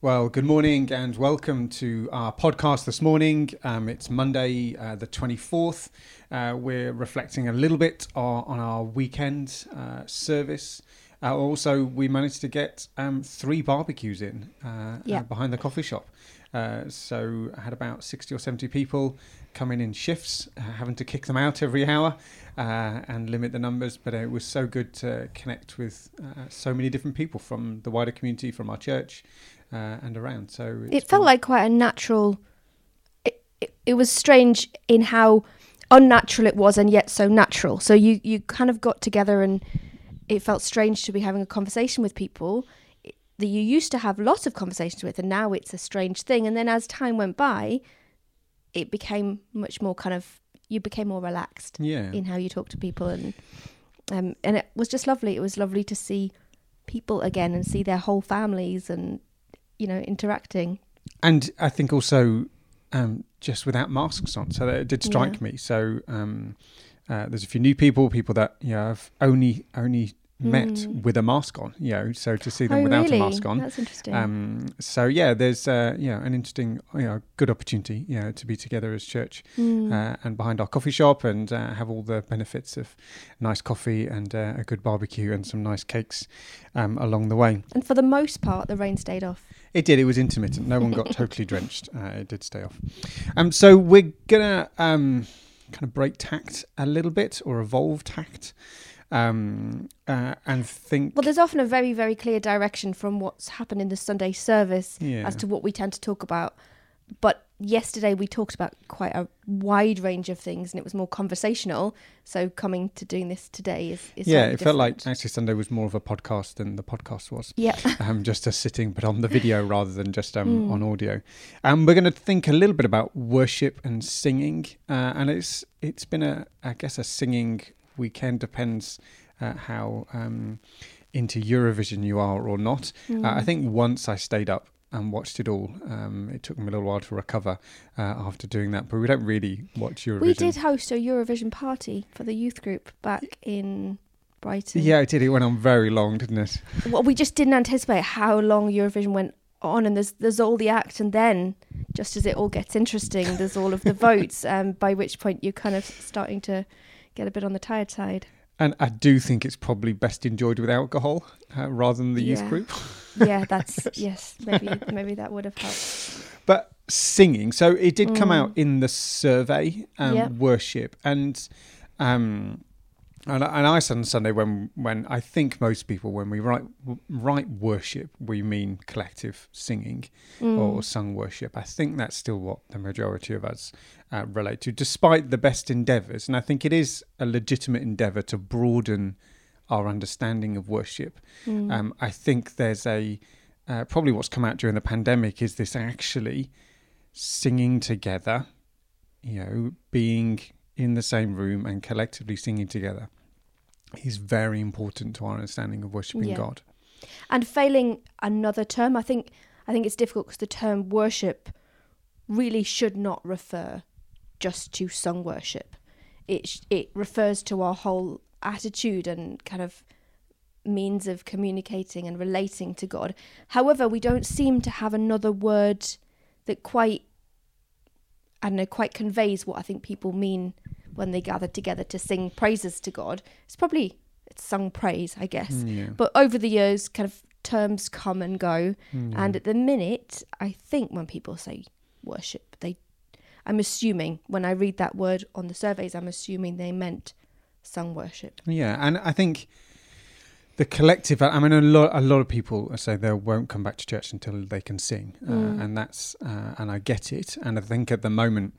Well, good morning and welcome to our podcast this morning. Um, it's Monday, uh, the 24th. Uh, we're reflecting a little bit on, on our weekend uh, service. Uh, also, we managed to get um, three barbecues in uh, Yeah. behind the coffee shop. Uh, so I had about 60 or 70 people coming in shifts, uh, having to kick them out every hour uh, and limit the numbers. But it was so good to connect with uh, so many different people from the wider community, from our church, uh, and around. So It felt like quite a natural. It, it, it was strange in how unnatural it was and yet so natural. So you you kind of got together and it felt strange to be having a conversation with people that you used to have lots of conversations with, and now it's a strange thing. And then as time went by, it became much more kind of you became more relaxed yeah. in how you talk to people and um and it was just lovely it was lovely to see people again and see their whole families and you know interacting And I think also um, just without masks on. So that it did strike Yeah. me. So um, uh, there's a few new people, people that you know have only only met Mm. with a mask on. You know, so to see them oh without really a mask on. that's interesting Um, so yeah, there's uh, you know an interesting, you know, good opportunity, you know, to be together as church Mm. uh, and behind our coffee shop and uh, have all the benefits of nice coffee and uh, a good barbecue and some nice cakes um, along the way. and for the most part the rain stayed off It did. It was intermittent. No one got totally drenched. Uh, it did stay off. Um, so we're gonna um, kind of break tact a little bit or evolve tact, um, uh, and think. well there's often a very very clear direction from what's happened in the sunday service yeah. as to what we tend to talk about but yesterday we talked about quite a wide range of things and it was more conversational so coming to doing this today is, is yeah, it felt like actually Sunday was more of a podcast than the podcast was. yeah um, just a sitting, but on the video rather than just um, Mm. on audio. Um, we're going to think a little bit about worship and singing, uh, and it's it's been a I guess a singing weekend. Depends uh, how um, into Eurovision you are or not. Uh, I Mm. think once I stayed up and watched it all. Um, it took me a little while to recover uh, after doing that, but we don't really watch Eurovision. We did host a Eurovision party for the youth group back in Brighton. Yeah, it did. It went on very long, didn't it? Well, we just didn't anticipate how long Eurovision went on, and there's there's all the act, and then just as it all gets interesting, there's all of the votes. Um, by which point you're kind of starting to get a bit on the tired side. And I do think it's probably best enjoyed with alcohol uh, rather than the youth group. Yeah, that's yes. Maybe maybe that would have helped. But singing, so it did come Mm. out in the survey, um, Yep. worship, and um, and, I- and I said on Sunday when when I think most people when we write write worship we mean collective singing Mm. or sung worship. I think that's still what the majority of us uh, relate to, despite the best endeavours. And I think it is a legitimate endeavour to broaden our understanding of worship. Mm. Um, I think there's a uh, probably what's come out during the pandemic is this actually singing together, you know, being in the same room and collectively singing together is very important to our understanding of worshiping Yeah. God. and failing another term, I think I think it's difficult because the term worship really should not refer just to sung worship. It sh- it refers to our whole attitude and kind of means of communicating and relating to God. However, we don't seem to have another word that quite I don't know quite conveys what I think people mean when they gather together to sing praises to God. It's probably it's sung praise, I guess. Yeah. But over the years, kind of terms come and go. Mm. And at the minute, I think when people say worship, they, I'm assuming when I read that word on the surveys, I'm assuming they meant sung worship. Yeah, and I think the collective. I mean, a lot, a lot of people say they won't come back to church until they can sing, uh, Mm. and that's, uh, and I get it. And I think at the moment,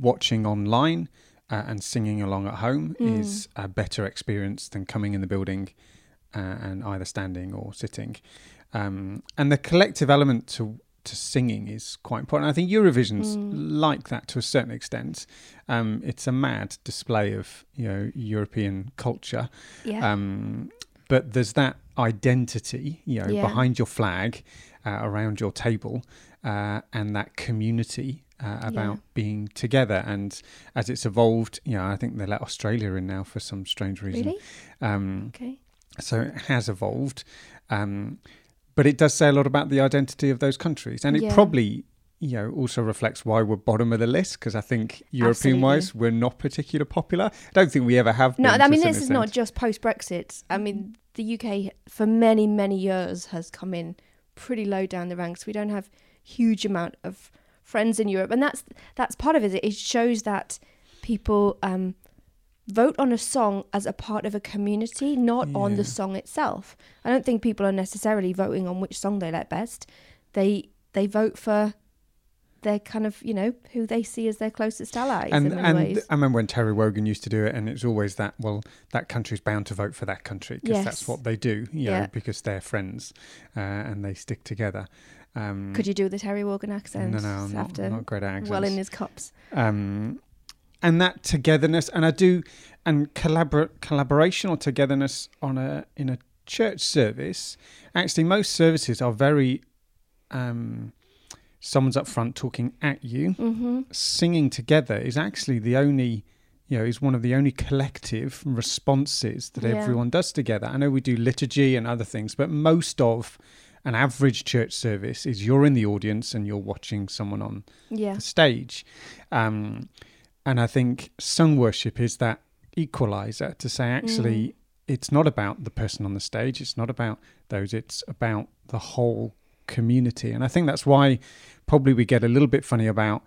watching online uh, and singing along at home Mm. is a better experience than coming in the building uh, and either standing or sitting. Um, and the collective element to to singing is quite important. I think Eurovision's Mm. like that to a certain extent. Um, it's a mad display of you know European culture, Yeah. um, but there's that identity, you know, Yeah. behind your flag, uh, around your table, uh, and that community uh, about Yeah. being together. And as it's evolved, you know, I think they let Australia in now for some strange reason. really? Um, Okay. so it has evolved. Um, but it does say a lot about the identity of those countries, and it Yeah. probably you know also reflects why we're bottom of the list because I think European wise we're not particularly popular. I don't think we ever have. No, I mean this is not just post Brexit. I mean the UK for many many years has come in pretty low down the ranks. We don't have huge amount of friends in Europe, and that's that's part of it. It shows that people um, vote on a song as a part of a community, not on the song itself. I don't think people are necessarily voting on which song they like best. They they vote for their kind of you know who they see as their closest allies And in and ways. I remember when Terry Wogan used to do it, and it's always that. Well, that country's bound to vote for that country because Yes. that's what they do. You know, Yeah. because they're friends uh, and they stick together. Um, Could you do the Terry Wogan accent? No, no, I'm not, not great at accents. well in his cups. um, and that togetherness, and I do, and collabor- collaboration or togetherness on a in a church service. Actually, most services are very. Um, someone's up front talking at you. hmm Singing together is actually the only, you know, is one of the only collective responses that Yeah. everyone does together. I know we do liturgy and other things, but most of an average church service is you're in the audience and you're watching someone on Yeah. the stage. Um, and I think sung worship is that equalizer to say, actually, Mm. it's not about the person on the stage, it's not about those, it's about the whole community. And I think that's why probably we get a little bit funny about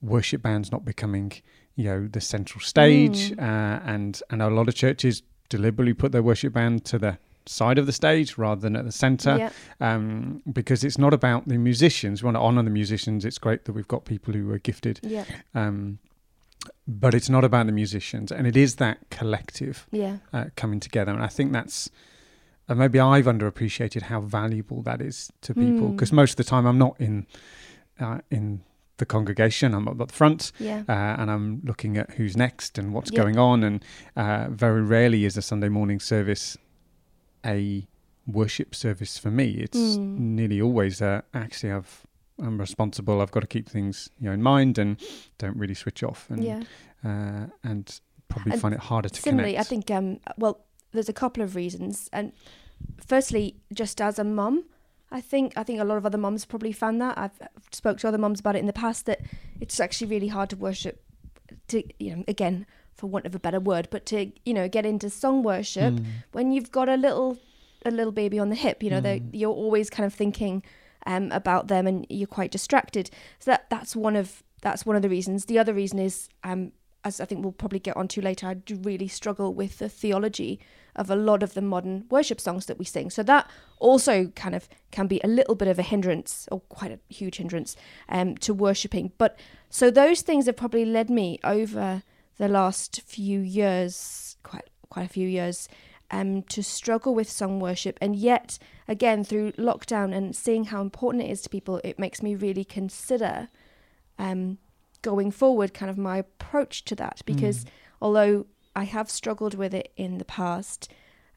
worship bands not becoming, you know, the central stage. Mm. Uh, and, and a lot of churches deliberately put their worship band to the side of the stage rather than at the center Yeah. um, because it's not about the musicians. We want to honour the musicians. It's great that we've got people who are gifted, um, but it's not about the musicians, and it is that collective Yeah. uh, coming together. And I think that's uh, maybe I've underappreciated how valuable that is to people Mm. because most of the time I'm not in uh, in the congregation. I'm up at the front Yeah. uh, and I'm looking at who's next and what's Yeah. going on. And uh, very rarely is a Sunday morning service a worship service for me. It's Mm. nearly always uh, actually I've I'm responsible. I've got to keep things you know in mind and don't really switch off and yeah. uh, and probably And find it harder to Similarly, connect. I think um well, there's a couple of reasons, and firstly, just as a mum, I think I think a lot of other mums probably found that. I've spoke to other mums about it in the past that it's actually really hard to worship. To you know, again, for want of a better word, but to you know get into song worship Mm. when you've got a little a little baby on the hip you know Mm. you're always kind of thinking um, about them and you're quite distracted so that that's one of that's one of the reasons the other reason is um, as I think we'll probably get onto later I do really struggle with the theology of a lot of the modern worship songs that we sing so that also kind of can be a little bit of a hindrance or quite a huge hindrance um, to worshipping but so those things have probably led me over the last few years quite quite a few years um, to struggle with song worship. And yet, again, through lockdown and seeing how important it is to people, it makes me really consider um, going forward kind of my approach to that. Because Mm. although I have struggled with it in the past,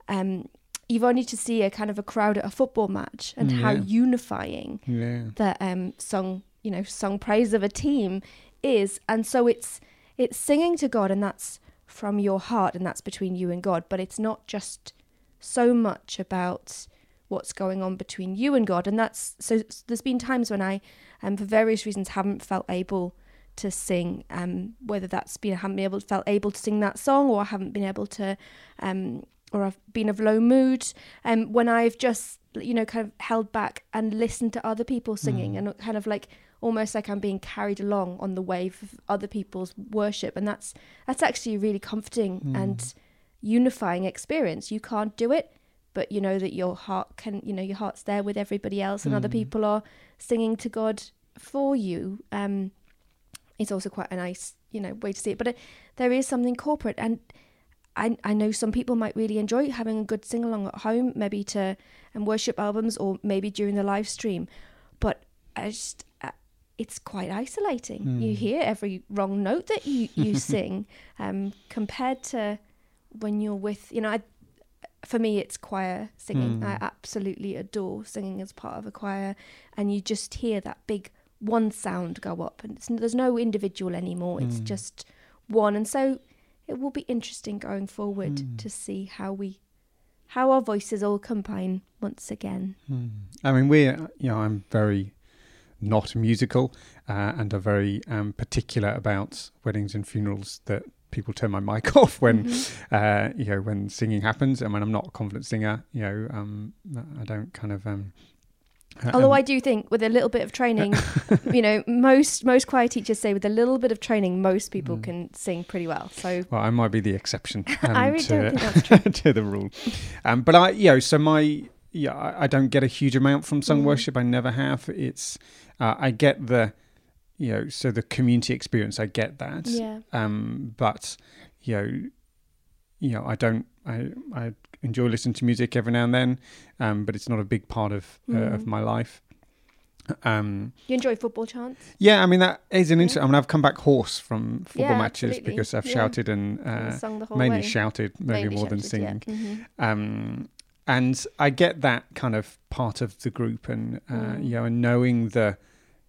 um, you've only to see a kind of a crowd at a football match and Mm, how unifying yeah. the um song you know song praise of a team is and so it's it's singing to god and that's from your heart and that's between you and god but it's not just so much about what's going on between you and god and that's so there's been times when i um for various reasons haven't felt able to sing um whether that's been I haven't been able felt able to sing that song or I haven't been able to um or I've been of low mood um when I've just you know kind of held back and listened to other people singing Mm. and kind of like almost like I'm being carried along on the wave of other people's worship. And that's that's actually a really comforting Mm. and unifying experience. You can't do it but you know that your heart can you know your heart's there with everybody else and other Mm. people are singing to God for you. Um it's also quite a nice you know way to see it. But it, there is something corporate and I, I know some people might really enjoy having a good sing along at home, maybe to and worship albums or maybe during the live stream, but I just uh, it's quite isolating. You Mm. hear every wrong note that you you sing, um, compared to when you're with you know. I, for me, it's choir singing. Mm. I absolutely adore singing as part of a choir, and you just hear that big one sound go up, and it's, there's no individual anymore. It's Mm. just one, and so it will be interesting going forward Mm. to see how we how our voices all combine once again. Hmm. I mean, we, you know, I'm very not musical uh, and are very um, particular about weddings and funerals that people turn my mic off when Mhm. uh, you know when singing happens and when I'm not a confident singer you know um, I don't kind of um, uh, Although um, I do think with a little bit of training, you know, most most choir teachers say with a little bit of training, most people Mm. can sing pretty well. So well I might be the exception um, I really to, don't think that's true. to the rule um, but I you know so my yeah I, don't get a huge amount from sung Mm. worship I never have it's uh, I get the you know so the community experience I get that yeah, um, but you know, you know, I don't. I I enjoy listening to music every now and then, um, but it's not a big part of uh, of Mm. my life. Um, you enjoy football chants. yeah, I mean that is an Yeah. interesting. I mean, I've come back hoarse from football Yeah, matches absolutely. because I've Yeah. shouted and and uh, sung the whole mainly way. shouted, maybe more than shouted, yeah. singing. Mhm. Um, and I get that kind of part of the group, and uh, Mm. you know, and knowing the,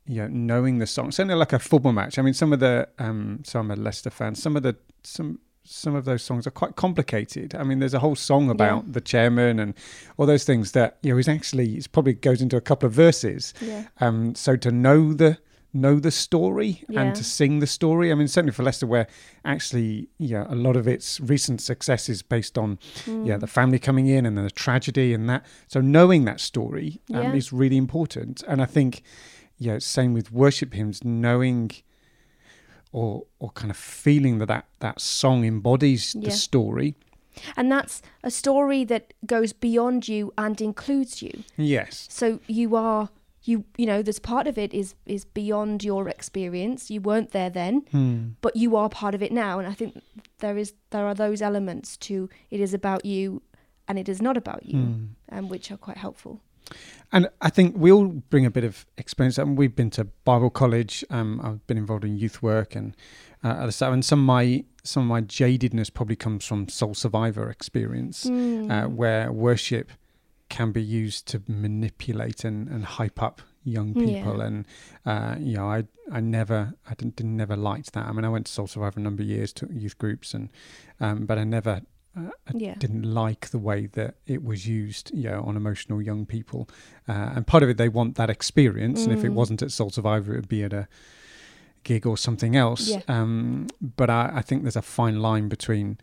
you know, knowing the song. Certainly, like a football match. I mean, some of the, um, so I'm a Leicester fan. Some of the some some of those songs are quite complicated. I mean, there's a whole song about the chairman and all those things that you know is actually it probably goes into a couple of verses. Yeah, Um, so to know the know the story Yeah. and to sing the story. I mean, certainly for Leicester, where actually, yeah, a lot of its recent success is based on yeah Mm. the family coming in and then the tragedy and that. So knowing that story um, Yeah. is really important. And I think, yeah, same with worship hymns, knowing or or kind of feeling that that, that song embodies Yeah. the story. and that's a story that goes beyond you and includes you. Yes. So you are you you know there's part of it is is beyond your experience. You weren't there then, Hmm. but you are part of it now. And I think there is there are those elements to it is about you and it is not about you, Hmm. um, which are quite helpful. And I think we all bring a bit of experience. And we've been to Bible college. Um, I've been involved in youth work and uh, other stuff. And some of my some of my jadedness probably comes from Soul Survivor experience, Mm. uh, where worship can be used to manipulate and, and hype up young people. Yeah. And uh, you know, I I never I didn't, didn't never liked that. I mean, I went to Soul Survivor a number of years to youth groups, and um, but I never uh, I yeah. didn't like the way that it was used, you know, on emotional young people. Uh, and part of it, they want that experience. And if it Mm. wasn't at Soul Survivor, it would be at a gig or something else. Yeah. Um, but I, I think there's a fine line between,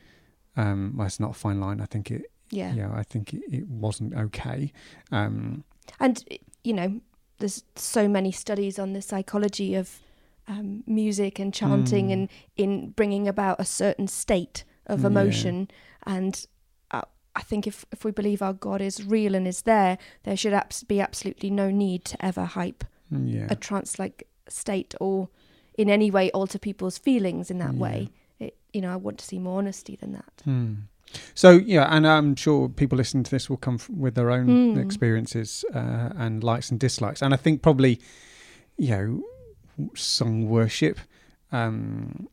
um, well, it's not a fine line. I think it, Yeah. yeah, I think it, it wasn't okay. Um, And you know, there's so many studies on the psychology of um, music and chanting Mm. and in bringing about a certain state of Yeah. emotion. And uh, I think if if we believe our God is real and is there, there should abs- be absolutely no need to ever hype yeah. a trance-like state or in any way alter people's feelings in that Yeah. way. It, you know, I want to see more honesty than that. Hmm. So yeah, and I'm sure people listening to this will come f- with their own Hmm. experiences uh, and likes and dislikes, and I think probably, you know, song worship, um,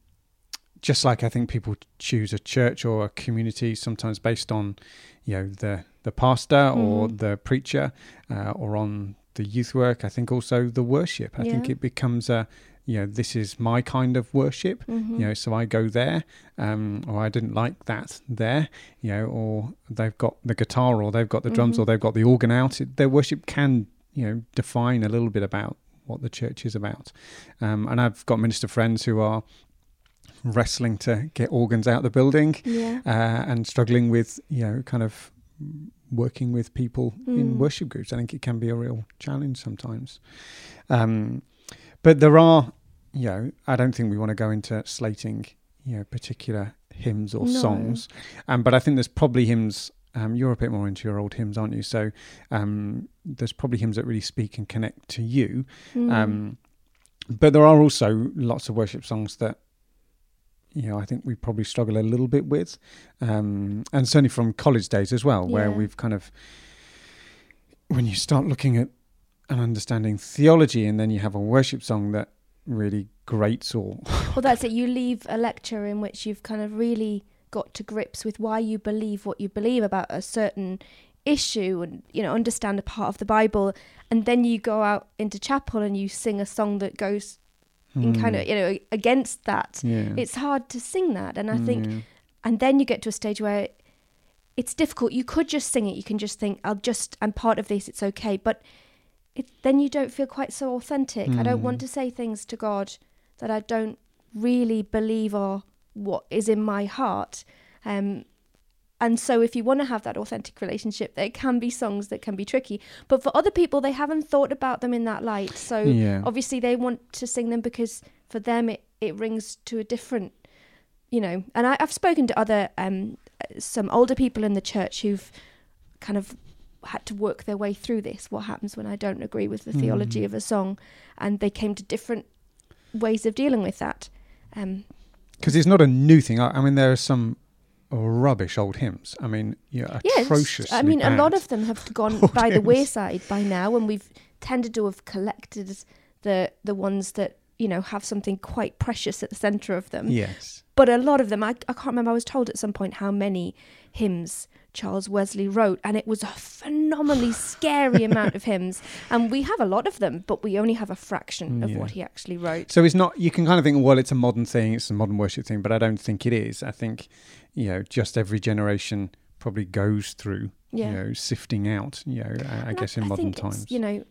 just like I think people choose a church or a community sometimes based on, you know, the the pastor or Mhm. the preacher uh, or on the youth work. I think also the worship. I think it becomes a, you know, this is my kind of worship Mhm. you know so i go there um or i didn't like that there you know or they've got the guitar or they've got the drums Mhm. or they've got the organ out it, their worship can you know define a little bit about what the church is about um and i've got minister friends who are wrestling to get organs out of the building yeah. uh, and struggling with you know kind of working with people in Mm. worship groups. I think it can be a real challenge sometimes. Um, but there are, you know, I don't think we want to go into slating, you know, particular hymns or No. songs. Um, but I think there's probably hymns. Um, you're a bit more into your old hymns, aren't you? So um, there's probably hymns that really speak and connect to you. Mm. Um, but there are also lots of worship songs that you know I think we probably struggle a little bit with, um, and certainly from college days as well, where we've kind of when you start looking at and understanding theology, and then you have a worship song that really grates or Well, that's it. You leave a lecture in which you've kind of really got to grips with why you believe what you believe about a certain issue and, you know, understand a part of the Bible. And then you go out into chapel and you sing a song that goes in kind of, Hmm, you know, against that. yeah. It's hard to sing that. And I think, Yeah. and then you get to a stage where it's difficult. You could just sing it. You can just think, I'll just, I'm part of this. It's okay. But it, then you don't feel quite so authentic. I don't want Mm. to say things to God that I don't really believe are what is in my heart. Um, and so, if you want to have that authentic relationship, there can be songs that can be tricky. But for other people, they haven't thought about them in that light. So, yeah. obviously, they want to sing them because for them, it, it rings to a different, you know. And I, I've spoken to other, um, some older people in the church who've kind of had to work their way through this. What happens when I don't agree with the theology Mm. of a song? And they came to different ways of dealing with that. Um, Because it's not a new thing. I, I mean, there are some rubbish old hymns. I mean, yeah, Yes, atrociously I mean, a lot of them have gone by the wayside by now, and we've tended to have collected the the ones that you know have something quite precious at the centre of them. Yes. But a lot of them, I, I can't remember. I was told at some point how many hymns Charles Wesley wrote, and it was a phenomenally scary amount of hymns. And we have a lot of them, but we only have a fraction of Yeah. what he actually wrote. So it's not. You can kind of think, well, it's a modern thing. It's a modern worship thing, but I don't think it is. I think, you know, just every generation probably goes through, Yeah. you know, sifting out. You know, I, I guess in modern times. You know,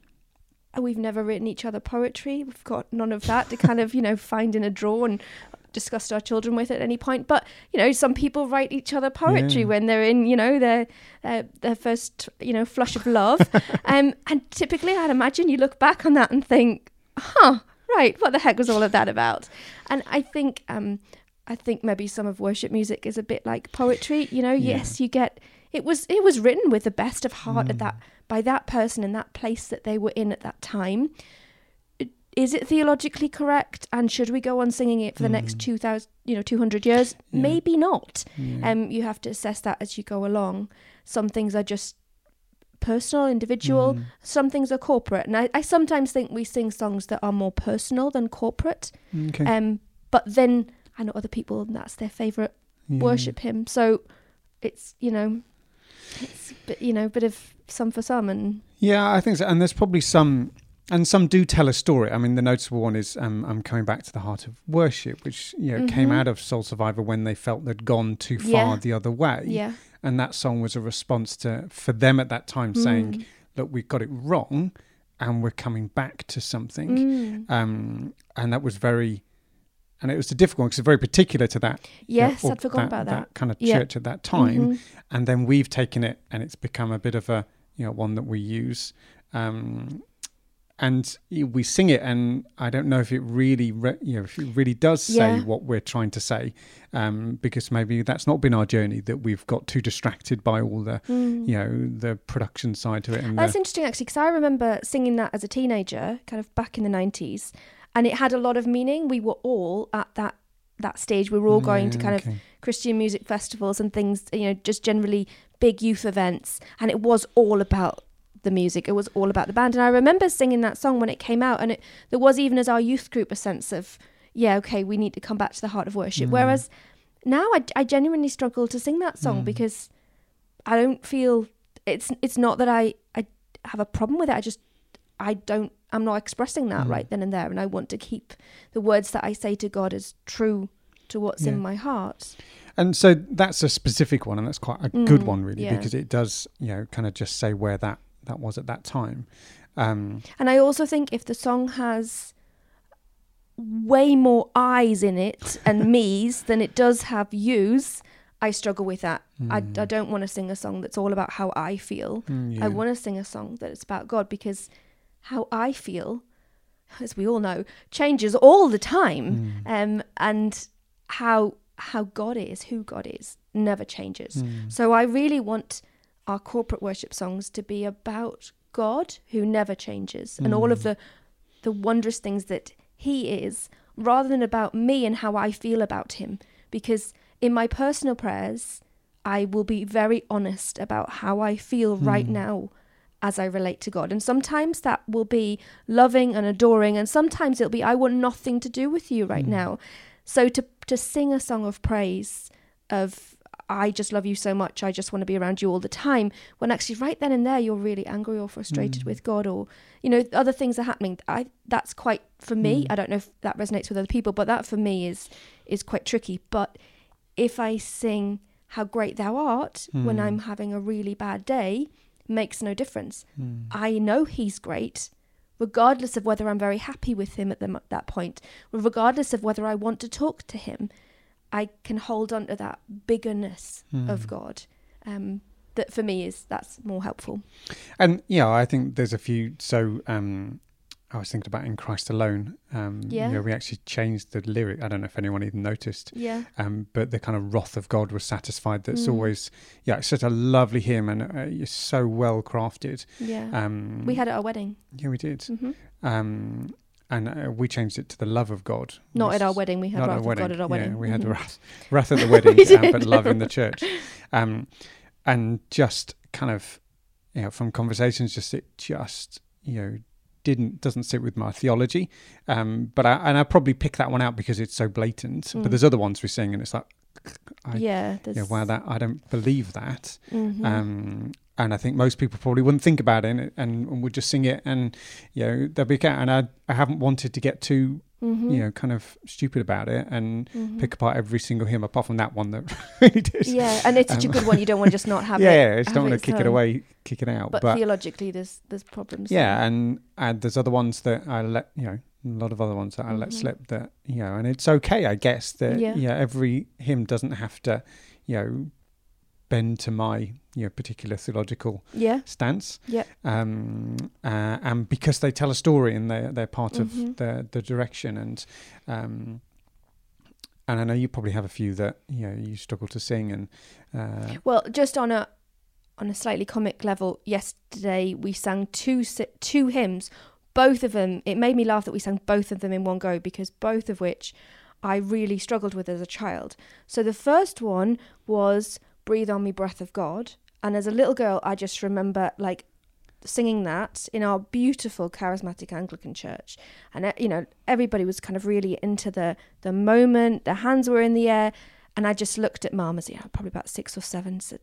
we've never written each other poetry. We've got none of that to kind of, you know, find in a drawer and discuss our children with at any point. But, you know, some people write each other poetry Yeah. when they're in, you know, their uh, their first, you know, flush of love. um, and typically I'd imagine you look back on that and think, huh, right, what the heck was all of that about? And I think um I think maybe some of worship music is a bit like poetry. You know, Yeah. yes, you get it was it was written with the best of heart Mm. at that by that person in that place that they were in at that time. Is it theologically correct? And should we go on singing it for the next Mm. two thousand, you know, two hundred years? Yeah. Maybe not. Yeah. Um, you have to assess that as you go along. Some things are just personal, individual. Mm. Some things are corporate, and I, I sometimes think we sing songs that are more personal than corporate. Okay. Um, but then I know other people, and that's their favorite Yeah. worship hymn. So it's you know, it's a bit, you know, a bit of some for some, and Yeah, I think so. And there's probably some, and some do tell a story. I mean, the noticeable one is um, I'm coming back to the heart of worship, which you know came Mhm. out of Soul Survivor when they felt they'd gone too far Yeah. the other way, yeah, and that song was a response to for them at that time saying, Mm. "Look, we got it wrong, and we're coming back to something." Mm. Um, and that was very, and it was a difficult one because it's very particular to that. you know, yes, I'd forgotten about that. kind of Yeah. church at that time Mhm. and then we've taken it and it's become a bit of a you know one that we use um and we sing it and i don't know if it really re- you know if it really does say Yeah. what we're trying to say um because maybe that's not been our journey that we've got too distracted by all the Mm. you know the production side to it and That's the, interesting actually, because I remember singing that as a teenager, kind of back in the nineties, and it had a lot of meaning. We were all at that that stage. We were all going to kind of. Christian music festivals and things, you know, just generally big youth events. And it was all about the music. It was all about the band. And I remember singing that song when it came out. And it, there was even as our youth group a sense of, yeah, okay, we need to come back to the heart of worship. Mm. Whereas now I, I genuinely struggle to sing that song Mm. because I don't feel it's it's not that I, I have a problem with it. I just I don't I'm not expressing that Mm. right then and there. And I want to keep the words that I say to God as true to what's Yeah. in my heart. and so that's a specific one and that's quite a good Mm, one really yeah. because it does you know kind of just say where that that was at that time um And I also think if the song has way more I's in it and me's than it does have you's, I struggle with that. I, I mm, don't want to sing a song that's all about how I feel. mm, yeah. I want to sing a song that is about God because how I feel, as we all know, changes all the time. Mm, Um, and how how God is, who God is, never changes. mm. So I really want our corporate worship songs to be about God who never changes and all of Mm. the the wondrous things that he is rather than about me and how I feel about him because in my personal prayers I will be very honest about how I feel right Mm. now as I relate to God and sometimes that will be loving and adoring and sometimes it'll be I want nothing to do with you right Mm. now so to to sing a song of praise of I just love you so much, I just want to be around you all the time, when actually right then and there you're really angry or frustrated Mm. with God or you know, other things are happening. I that's quite for me, Mm. I don't know if that resonates with other people, but that for me is is quite tricky. But if I sing how great thou art when Mm. I'm having a really bad day makes no difference. Mm. I know he's great, regardless of whether I'm very happy with him at the, that point, regardless of whether I want to talk to him. I can hold on to that biggerness of Mm. God. Um, that for me is that's more helpful. And yeah, I think there's a few. So um, I was thinking about in Christ alone. Um, Yeah. You know, we actually changed the lyric. I don't know if anyone even noticed. Yeah. Um, but the kind of wrath of God was satisfied. That's Mm. always yeah, it's such a lovely hymn and uh, it's so well crafted. Yeah. Um, we had it at our wedding. yeah, we did. hmm Um, and uh, we changed it to the love of God. Not at our wedding. We had Wrath at of. God at our yeah, wedding. we had Mhm. wrath, wrath at the wedding, We um, but love in the church. Um, and just kind of, you know, from conversations, just it just, you know, didn't doesn't sit with my theology. Um, but I and I probably pick that one out because it's so blatant. Mm. But there's other ones we sing, and it's like, I, yeah. yeah, There's, wow, that I don't believe that. mhm. Um, and I think most people probably wouldn't think about it and, and would just sing it, and you know, they'll be okay. And I, I haven't wanted to get too, Mhm. you know, kind of stupid about it and Mhm. pick apart every single hymn apart from that one that really did. Yeah, and it's such a Um, good one. You don't want to just not have yeah, it. yeah, I just don't want to kick it away, kick it out. But, But, theologically, there's there's problems. yeah, there. and and there's other ones that I let you know, a lot of other ones that I let Mhm. slip. That you know, and it's okay, I guess. That Yeah. yeah, every hymn doesn't have to, you know, bend to my you know particular theological yeah, stance. Yeah. Um, uh, and because they tell a story and they're they're part Mhm. of the the direction and um. And I know you probably have a few that you know you struggle to sing, and uh, Well, just on a on a slightly comic level, yesterday we sang two two hymns. Both of them, it made me laugh that we sang both of them in one go because both of which I really struggled with as a child. So the first one was "Breathe on Me, Breath of God," and as a little girl, I just remember like singing that in our beautiful charismatic Anglican church, and uh, you know everybody was kind of really into the the moment. The hands were in the air, and I just looked at Mum as yeah, probably about six or seven, said,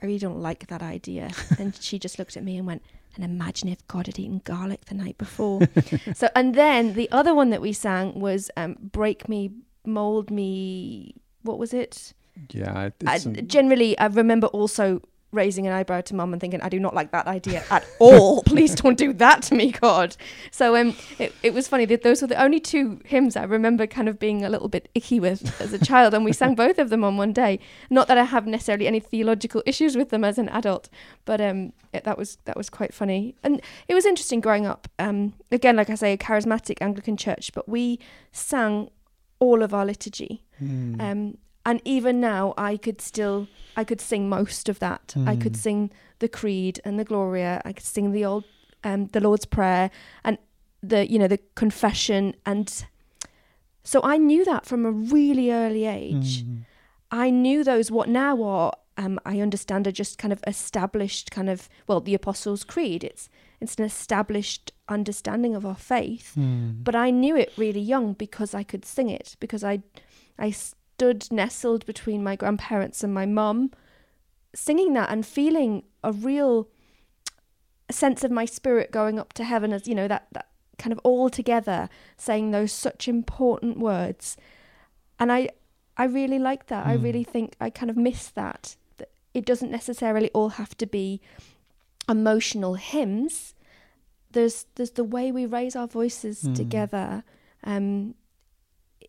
"I really don't like that idea." and she just looked at me and went, "And imagine if God had eaten garlic the night before." so, and then the other one that we sang was um, "Break Me, Mold Me." What was it? Yeah, I, um, generally, I remember also raising an eyebrow to mum and thinking, I do not like that idea at all. Please don't do that to me, God. So um, it, it was funny that those were the only two hymns I remember kind of being a little bit icky with as a child. And we sang both of them on one day. Not that I have necessarily any theological issues with them as an adult, but um, it, that was that was quite funny. And it was interesting growing up. Um, again, like I say, a charismatic Anglican church, but we sang all of our liturgy. mm, Um, and even now, I could still, I could sing most of that. I could Mm. sing the Creed and the Gloria. I could sing the old, um, the Lord's Prayer, and the, you know, the Confession. And so I knew that from a really early age. mm, I knew those. What now are, um, I understand, are just kind of established, kind of, well, the Apostles' Creed. It's it's an established understanding of our faith mm, but I knew it really young because I could sing it because I I stood nestled between my grandparents and my mum singing that and feeling a real sense of my spirit going up to heaven as you know that that kind of all together saying those such important words and I I really like that I Mm. really think I kind of miss that that it doesn't necessarily all have to be emotional hymns there's there's the way we raise our voices Mm. together um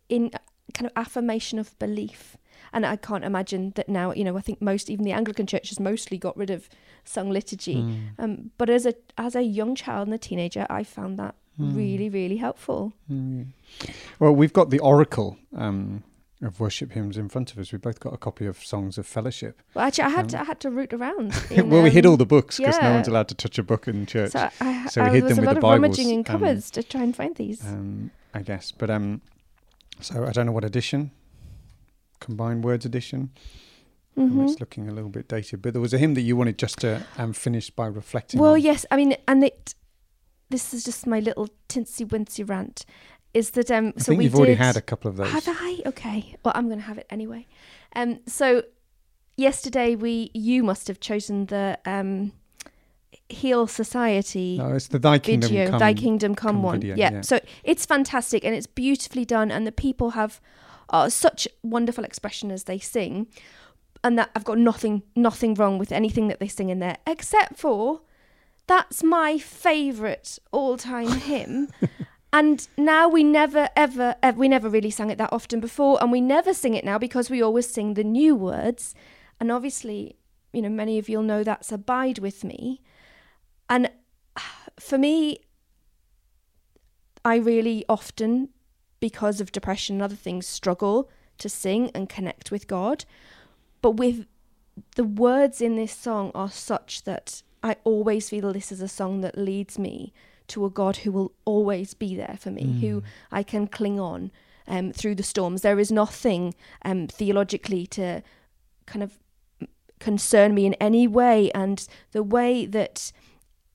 in kind of affirmation of belief and I can't imagine that now you know I think most even the Anglican church has mostly got rid of sung liturgy mm, um but as a as a young child and a teenager I found that mm, really really helpful mm. Well, we've got the Oracle um, of worship hymns in front of us. We've both got a copy of Songs of Fellowship. well actually I had Um, to I had to root around in, well, we hid um, all the books because no one's allowed to touch a book in church. so I, So I, we hid there was a lot of rummaging Bibles, in um, cupboards to try and find these um, I guess. But um, so I don't know what edition, combined words edition. Mhm. It's looking a little bit dated. But there was a hymn that you wanted just to um, finish by reflecting. Well, on. yes, I mean, and it. This is just my little tinsy wincy rant. Is that um? I so think we you've already had a couple of those. Have I? Okay. Well, I'm going to have it anyway. Um. So yesterday we you must have chosen the um, Heal Society No, it's the Thy Kingdom video, Come. Thy Kingdom Come, Come one. video, yeah. yeah. So it's fantastic and it's beautifully done, and the people have uh, such wonderful expression as they sing. and that I've got nothing nothing wrong with anything that they sing in there, except for that's my favourite all time hymn. And now we never ever, ever we never really sang it that often before, and we never sing it now because we always sing the new words. And obviously, you know, many of you'll know that's Abide with Me. And for me, I really often, because of depression and other things, struggle to sing and connect with God. But with the words in this song are such that I always feel this is a song that leads me to a God who will always be there for me, mm. who I can cling on um, through the storms. There is nothing um, theologically to kind of concern me in any way, and the way that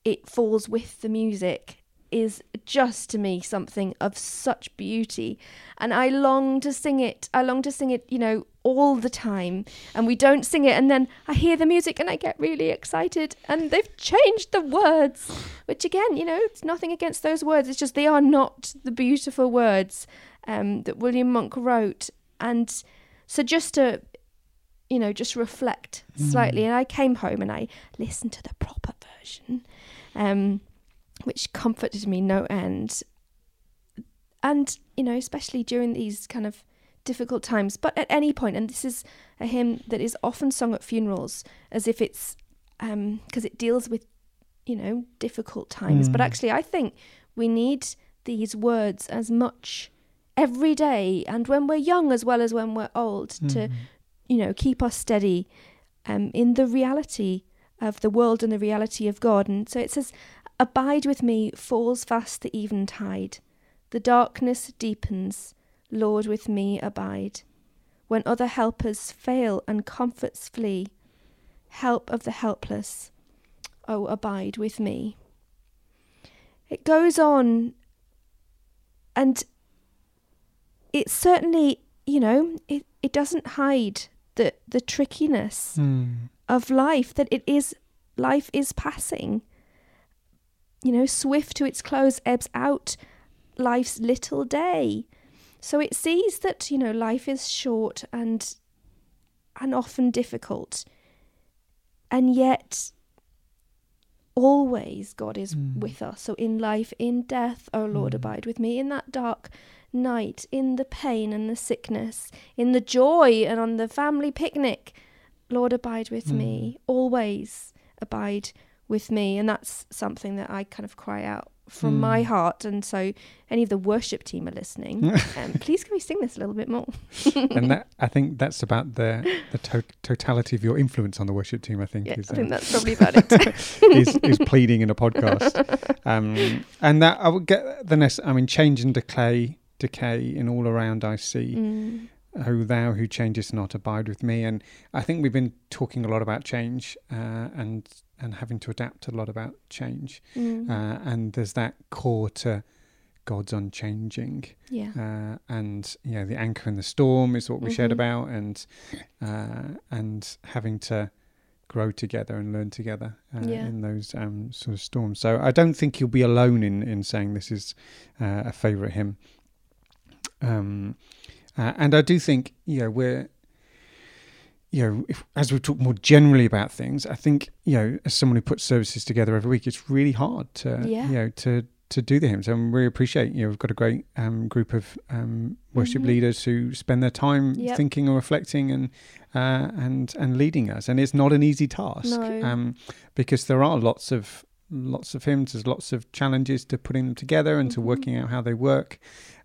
it falls with the music is just to me something of such beauty. And i long to sing it. I long to sing it you know all the time. And we don't sing it and then i hear the music and i get really excited. And they've changed the words which again you know it's nothing against those words. It's just they are not the beautiful words um, that william monk wrote. And so just to you know just reflect slightly mm. and i came home and i listened to the proper version um, which comforted me no end. And, you know, especially during these kind of difficult times, but at any point, and this is a hymn that is often sung at funerals as if it's because um, it deals with, you know, difficult times. Mm. But actually, I think we need these words as much every day and when we're young as well as when we're old mm. to, you know, keep us steady um, in the reality of the world and the reality of God. And so it says, Abide with me falls fast the eventide. The darkness deepens. Lord, with me abide. When other helpers fail and comforts flee, help of the helpless, oh, abide with me. It goes on, and it certainly, you know, it, it doesn't hide the, the trickiness mm. Of life, that it is, life is passing you know, swift to its close ebbs out life's little day. So it sees that, you know, life is short and and often difficult. And yet always God is mm. with us. So in life, in death, O Lord, mm. abide with me. In that dark night, in the pain and the sickness, in the joy and on the family picnic, Lord, abide with mm. me. Always abide with me and that's something that I kind of cry out from mm. my heart and so any of the worship team are listening um, please can we sing this a little bit more and that I think that's about the the to- totality of your influence on the worship team I think yeah, is, I think um, that's probably about it is, is pleading in a podcast um, and that I would get the next I mean change and decay decay in all around I see mm. O thou who changest not, abide with me. And I think we've been talking a lot about change uh, and and having to adapt a lot about change. Mm. Uh, and there's that core to God's unchanging. Yeah. Uh, and you know, the anchor in the storm is what we mm-hmm. shared about, and uh, and having to grow together and learn together uh, yeah. in those um, sort of storms. So I don't think you'll be alone in in saying this is uh, a favourite hymn. Um, uh, and I do think, you know, we're, you know, if, as we talk more generally about things, I think, you know, as someone who puts services together every week, it's really hard to, yeah. you know, to to do the hymns. And we appreciate, you know, we've got a great um, group of um, worship mm-hmm. leaders who spend their time yep. thinking and reflecting and uh, and and leading us. And it's not an easy task no. um, because there are lots of lots of hymns. There's lots of challenges to putting them together and mm-hmm. to working out how they work.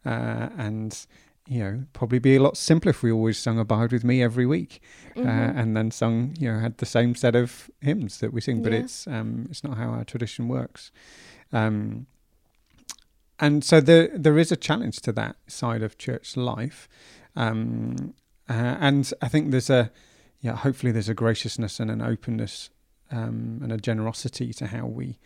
Uh, and you know, probably be a lot simpler if we always sung Abide with Me every week, uh, mm-hmm. uh, and then sung, you know, had the same set of hymns that we sing. But yeah. it's um, it's not how our tradition works. Um, and so there there is a challenge to that side of church life, um, uh, and I think there's a yeah, hopefully there's a graciousness and an openness um, and a generosity to how we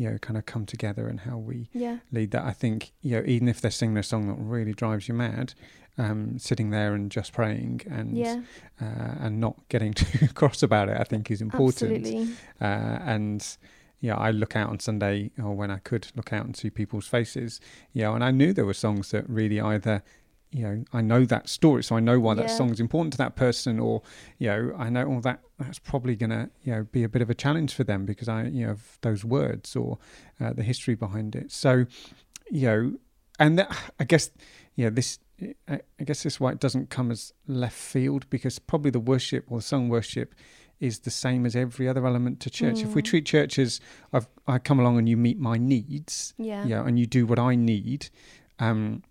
you know kind of come together and how we yeah. lead that i think you know even if they're singing a song that really drives you mad um, sitting there and just praying and yeah. uh, and not getting too cross about it i think is important Absolutely. Uh, and yeah, I look out on Sunday, or when I could look out and see people's faces, you know, and I knew there were songs that really either you know I know that story, so I know why that Yeah. song is important to that person, or you know I know all that that's probably going to you know be a bit of a challenge for them because I you know those words or uh, the history behind it. So you know, and that, I guess you know this. I I guess this is why it doesn't come as left field because probably the worship or the song worship is the same as every other element to church. If we Mm. treat church as I've I come along and you meet my needs, Yeah. yeah, and you do what I need, um,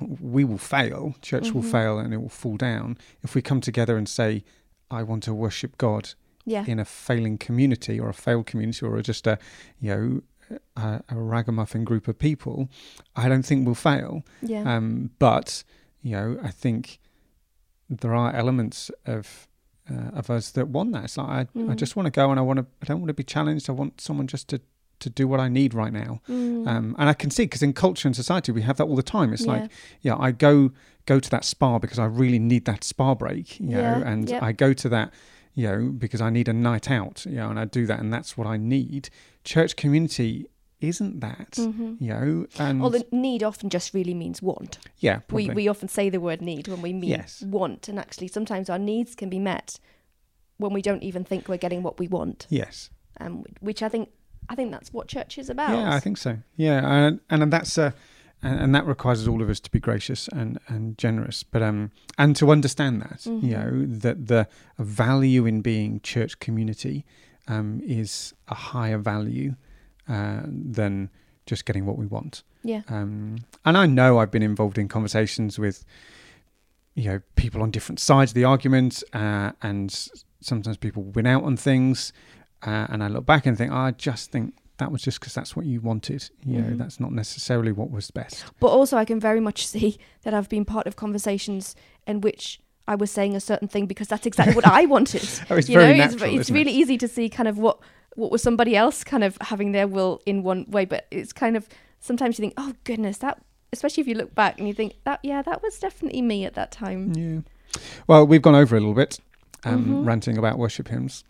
we will fail. Church will Mhm. fail and it will fall down. If we come together and say, I want to worship God Yeah. in a failing community or a failed community or just a, you know, a, a ragamuffin group of people, I don't think we'll fail. Yeah. Um, but you know, I think there are elements of uh, of us that want that. It's like I, I Mm. just want to go and I want to. I don't want to be challenged. I want someone just to to do what I need right now. Mm. Um, and I can see because in culture and society we have that all the time. It's Yeah. like, yeah, I go go to that spa because I really need that spa break, you know, and yep. I go to that, you know, because I need a night out, you know, and I do that, and that's what I need. Church community isn't that, Mhm. you know, and Well, the need often just really means want. yeah, probably. We we often say the word need when we mean Yes. want, and actually sometimes our needs can be met when we don't even think we're getting what we want. yes. Um, which I think I think that's what church is about. Yeah, I think so. Yeah, and and that's uh, and, and that requires all of us to be gracious and and generous, but um, and to understand that you Mhm. know that the value in being church community um is a higher value uh, than just getting what we want. Yeah. Um, and I know I've been involved in conversations with, you know, people on different sides of the argument, uh, and sometimes people win out on things, uh, and I look back and think, oh, I just think that was just because that's what you wanted. You know, Mhm. that's not necessarily what was best. But also, I can very much see that I've been part of conversations in which I was saying a certain thing because that's exactly what I wanted. Oh, it's you very know, natural. it's, it's really it? easy to see kind of what what was somebody else kind of having their will in one way, but it's kind of sometimes you think, oh goodness, that. Especially if you look back and you think that, yeah, that was definitely me at that time. Yeah. Well, we've gone over a little bit, um, Mhm. ranting about worship hymns.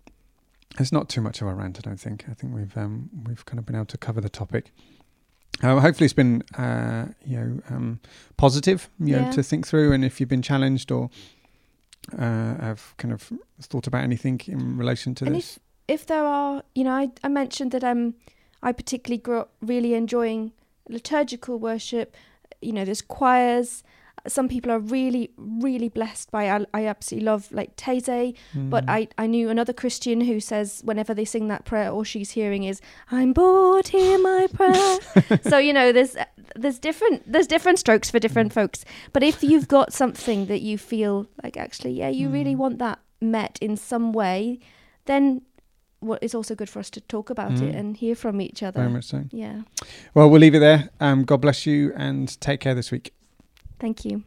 It's not too much of a rant, I don't think. I think we've um, we've kind of been able to cover the topic. Uh, hopefully, it's been uh, you know um, positive, you know, to think through. And if you've been challenged or uh, have kind of thought about anything in relation to And this, if there are, you know, I, I mentioned that um, I particularly grew up really enjoying liturgical worship. You know, there's choirs. Some people are really, really blessed by. I, I absolutely love like but Mm. I, I knew another Christian who says whenever they sing that prayer, all she's hearing is "I'm bored, hear my prayer." so you know, there's there's different there's different strokes for different folks. But if you've got something that you feel like actually, yeah, you really Mm. want that met in some way, then what is also good for us to talk about it Mm. and hear from each other. very much so. Yeah. Well, we'll leave it there. Um, God bless you, and take care this week. Thank you.